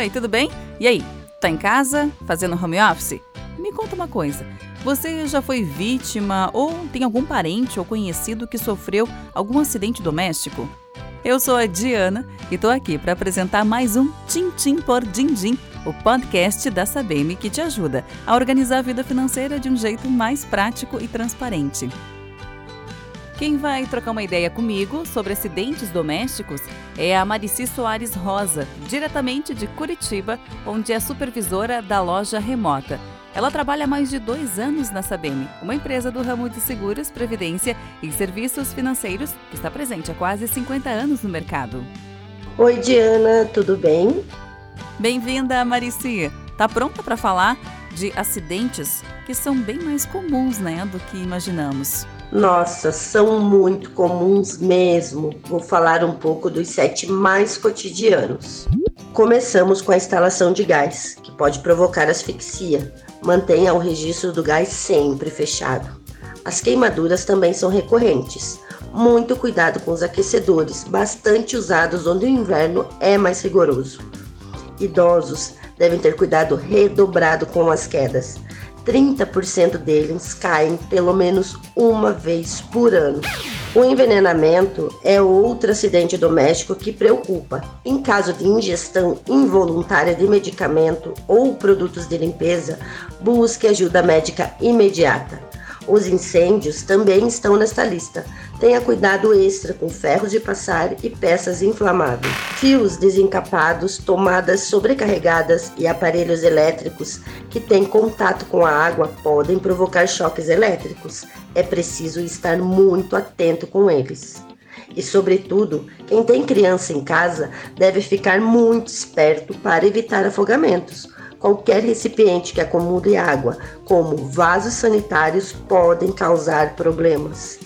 Oi, tudo bem? E aí, tá em casa, fazendo home office? Me conta uma coisa. Você já foi vítima ou tem algum parente ou conhecido que sofreu algum acidente doméstico? Eu sou a Diana e tô aqui para apresentar mais um Tim Tim por Din Din, o podcast da Sabem que te ajuda a organizar a vida financeira de um jeito mais prático e transparente. Quem vai trocar uma ideia comigo sobre acidentes domésticos é a Marici Soares Rosa, diretamente de Curitiba, onde é supervisora da loja remota. Ela trabalha há mais de dois anos na Sabem, uma empresa do ramo de seguros, previdência e serviços financeiros que está presente há quase 50 anos no mercado. Oi, Diana, tudo bem? Bem-vinda, Marici. Tá pronta para falar de acidentes que são bem mais comuns, né, do que imaginamos? Nossa, são muito comuns mesmo. Vou falar um pouco dos sete mais cotidianos. Começamos com a instalação de gás, que pode provocar asfixia. Mantenha o registro do gás sempre fechado. As queimaduras também são recorrentes. Muito cuidado com os aquecedores, bastante usados onde o inverno é mais rigoroso. Idosos devem ter cuidado redobrado com as quedas. 30% deles caem pelo menos uma vez por ano. O envenenamento é outro acidente doméstico que preocupa. Em caso de ingestão involuntária de medicamento ou produtos de limpeza, busque ajuda médica imediata. Os incêndios também estão nesta lista. Tenha cuidado extra com ferros de passar e peças inflamáveis. Fios desencapados, tomadas sobrecarregadas e aparelhos elétricos que têm contato com a água podem provocar choques elétricos. É preciso estar muito atento com eles. E, sobretudo, quem tem criança em casa deve ficar muito esperto para evitar afogamentos qualquer recipiente que acumule água, como vasos sanitários, podem causar problemas.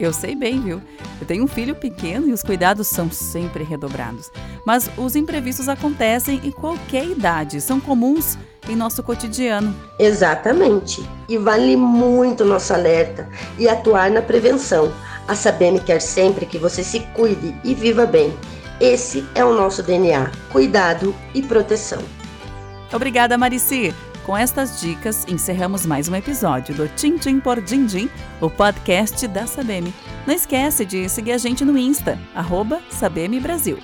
Eu sei bem, viu? Eu tenho um filho pequeno e os cuidados são sempre redobrados. Mas os imprevistos acontecem em qualquer idade, são comuns em nosso cotidiano. Exatamente. E vale muito nosso alerta e atuar na prevenção. A Sabem quer sempre que você se cuide e viva bem. Esse é o nosso DNA: cuidado e proteção. Obrigada, Marici. Com estas dicas, encerramos mais um episódio do Tim Tim por Din Din, o podcast da Sabem. Não esquece de seguir a gente no Insta, arroba Sabem Brasil.